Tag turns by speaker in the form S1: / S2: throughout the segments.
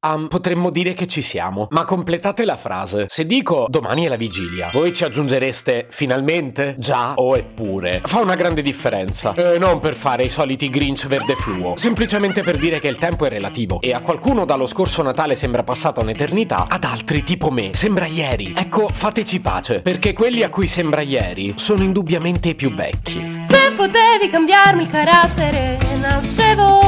S1: Um, potremmo dire che ci siamo, ma completate la frase. Se dico domani è la vigilia, voi ci aggiungereste finalmente, già o eppure. Fa una grande differenza. E non per fare i soliti Grinch verde fluo, semplicemente per dire che il tempo è relativo e a qualcuno dallo scorso Natale sembra passata un'eternità, ad altri tipo me sembra ieri. Ecco, fateci pace, perché quelli a cui sembra ieri sono indubbiamente i più vecchi.
S2: Se potevi cambiarmi il carattere, nascevo.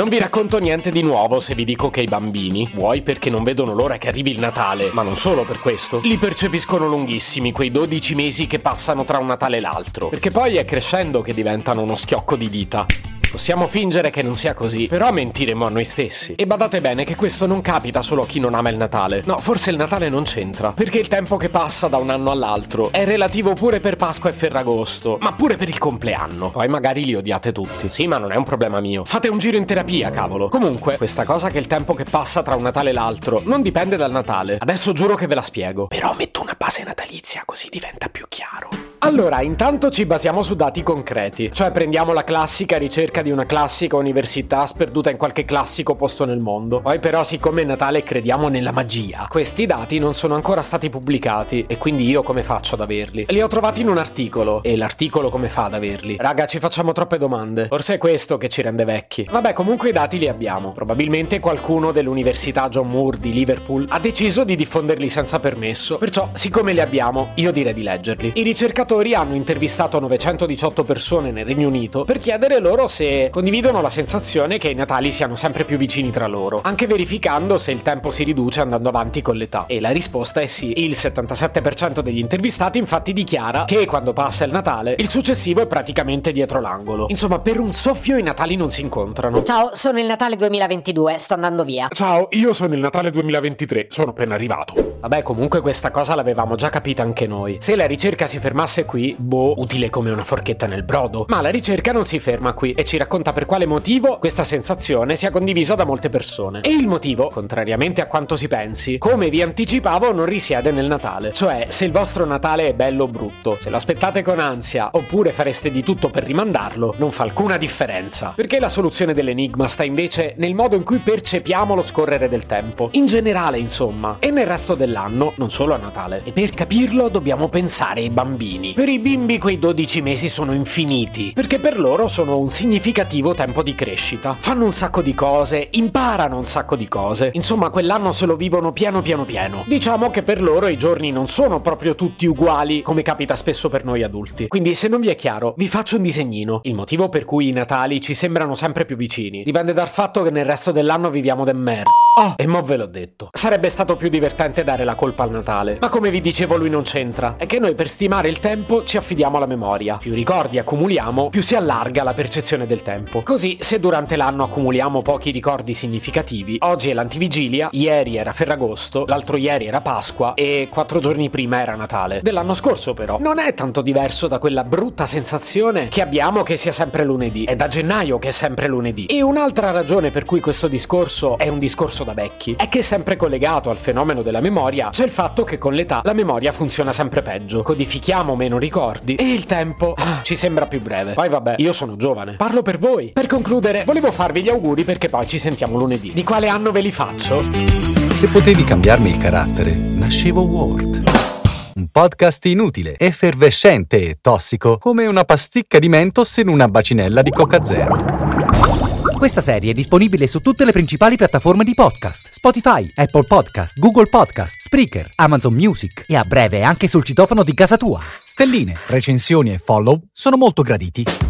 S1: Non vi racconto niente di nuovo se vi dico che i bambini, vuoi perché non vedono l'ora che arrivi il Natale, ma non solo per questo, li percepiscono lunghissimi quei 12 mesi che passano tra un Natale e l'altro, perché poi è crescendo che diventano uno schiocco di dita. Possiamo fingere che non sia così, però mentiremo a noi stessi. E badate bene che questo non capita solo a chi non ama il Natale. No, forse il Natale non c'entra, perché il tempo che passa da un anno all'altro è relativo pure per Pasqua e Ferragosto, ma pure per il compleanno. Poi magari li odiate tutti. Sì, ma non è un problema mio. Fate un giro in terapia, cavolo. Comunque, questa cosa che il tempo che passa tra un Natale e l'altro non dipende dal Natale. Adesso giuro che ve la spiego. Però metto una base natalizia così diventa più chiaro. Allora, intanto ci basiamo su dati concreti, cioè prendiamo la classica ricerca di una classica università sperduta in qualche classico posto nel mondo. Poi però, siccome è Natale crediamo nella magia, questi dati non sono ancora stati pubblicati e quindi io come faccio ad averli? Li ho trovati in un articolo e l'articolo come fa ad averli? Raga, ci facciamo troppe domande. Forse è questo che ci rende vecchi. Vabbè, comunque i dati li abbiamo. Probabilmente qualcuno dell'Università John Moore di Liverpool ha deciso di diffonderli senza permesso, perciò siccome li abbiamo, io direi di leggerli. I ricercatori hanno intervistato 918 persone nel Regno Unito per chiedere loro se condividono la sensazione che i Natali siano sempre più vicini tra loro, anche verificando se il tempo si riduce andando avanti con l'età. E la risposta è sì. Il 77% degli intervistati infatti dichiara che quando passa il Natale, il successivo è praticamente dietro l'angolo. Insomma, per un soffio i Natali non si incontrano.
S3: Ciao, sono il Natale 2022, sto andando via.
S4: Ciao, io sono il Natale 2023, sono appena arrivato.
S1: Vabbè, comunque questa cosa l'avevamo già capita anche noi. Se la ricerca si fermasse qui, boh, utile come una forchetta nel brodo. Ma la ricerca non si ferma qui e ci racconta per quale motivo questa sensazione sia condivisa da molte persone. E il motivo, contrariamente a quanto si pensi, come vi anticipavo, non risiede nel Natale. Cioè, se il vostro Natale è bello o brutto, se lo aspettate con ansia oppure fareste di tutto per rimandarlo, non fa alcuna differenza. Perché la soluzione dell'enigma sta invece nel modo in cui percepiamo lo scorrere del tempo. In generale, insomma, e nel resto dell'anno, non solo a Natale. E per capirlo dobbiamo pensare ai bambini. Per i bimbi quei 12 mesi sono infiniti, perché per loro sono un significativo tempo di crescita. Fanno un sacco di cose, imparano un sacco di cose. Insomma, quell'anno se lo vivono piano piano piano. Diciamo che per loro i giorni non sono proprio tutti uguali, come capita spesso per noi adulti. Quindi, se non vi è chiaro, vi faccio un disegnino. Il motivo per cui i Natali ci sembrano sempre più vicini dipende dal fatto che nel resto dell'anno viviamo de merda. Oh, e mo ve l'ho detto. Sarebbe stato più divertente dare la colpa al Natale. Ma come vi dicevo, lui non c'entra. È che noi per stimare il tempo ci affidiamo alla memoria. Più ricordi accumuliamo, più si allarga la percezione del tempo. Così, se durante l'anno accumuliamo pochi ricordi significativi, oggi è l'antivigilia, ieri era Ferragosto, l'altro ieri era Pasqua e quattro giorni prima era Natale. Dell'anno scorso, però, non è tanto diverso da quella brutta sensazione che abbiamo che sia sempre lunedì. È da gennaio che è sempre lunedì. E un'altra ragione per cui questo discorso è un discorso da vecchi è che sempre collegato al fenomeno della memoria c'è il fatto che con l'età la memoria funziona sempre peggio. Codifichiamo meno ricordi e il tempo ah, ci sembra più breve. Poi vabbè, io sono giovane. Parlo per voi. Per concludere, volevo farvi gli auguri perché poi ci sentiamo lunedì. Di quale anno ve li faccio?
S5: Se potevi cambiarmi il carattere, nascevo Ward. Un podcast inutile, effervescente e tossico, come una pasticca di mentos in una bacinella di Coca Zero.
S6: Questa serie è disponibile su tutte le principali piattaforme di podcast: Spotify, Apple Podcast, Google Podcast, Spreaker, Amazon Music e a breve anche sul citofono di casa tua.
S5: Stelline, recensioni e follow sono molto graditi.